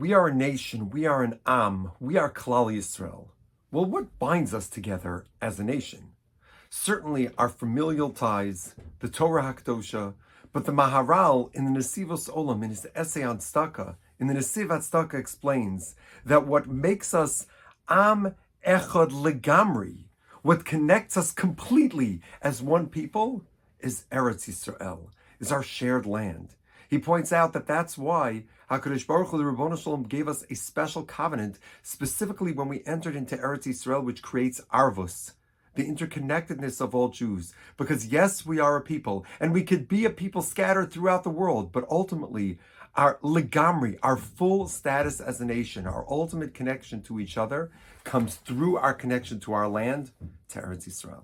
We are a nation, we are an Am, we are Klal Yisrael. Well, what binds us together as a nation? Certainly our familial ties, the Torah HaKdosha, but the Maharal in the Nesivos Olam, in his essay on Staka, in the Nesiv Staka explains that what makes us Am Echad Legamri, what connects us completely as one people, is Eretz Yisrael, is our shared land. He points out that that's why HaKadosh Baruch Hu, the gave us a special covenant, specifically when we entered into Eretz Yisrael, which creates Arvus, the interconnectedness of all Jews. Because yes, we are a people, and we could be a people scattered throughout the world, but ultimately, our legamri, our full status as a nation, our ultimate connection to each other, comes through our connection to our land, to Eretz Yisrael.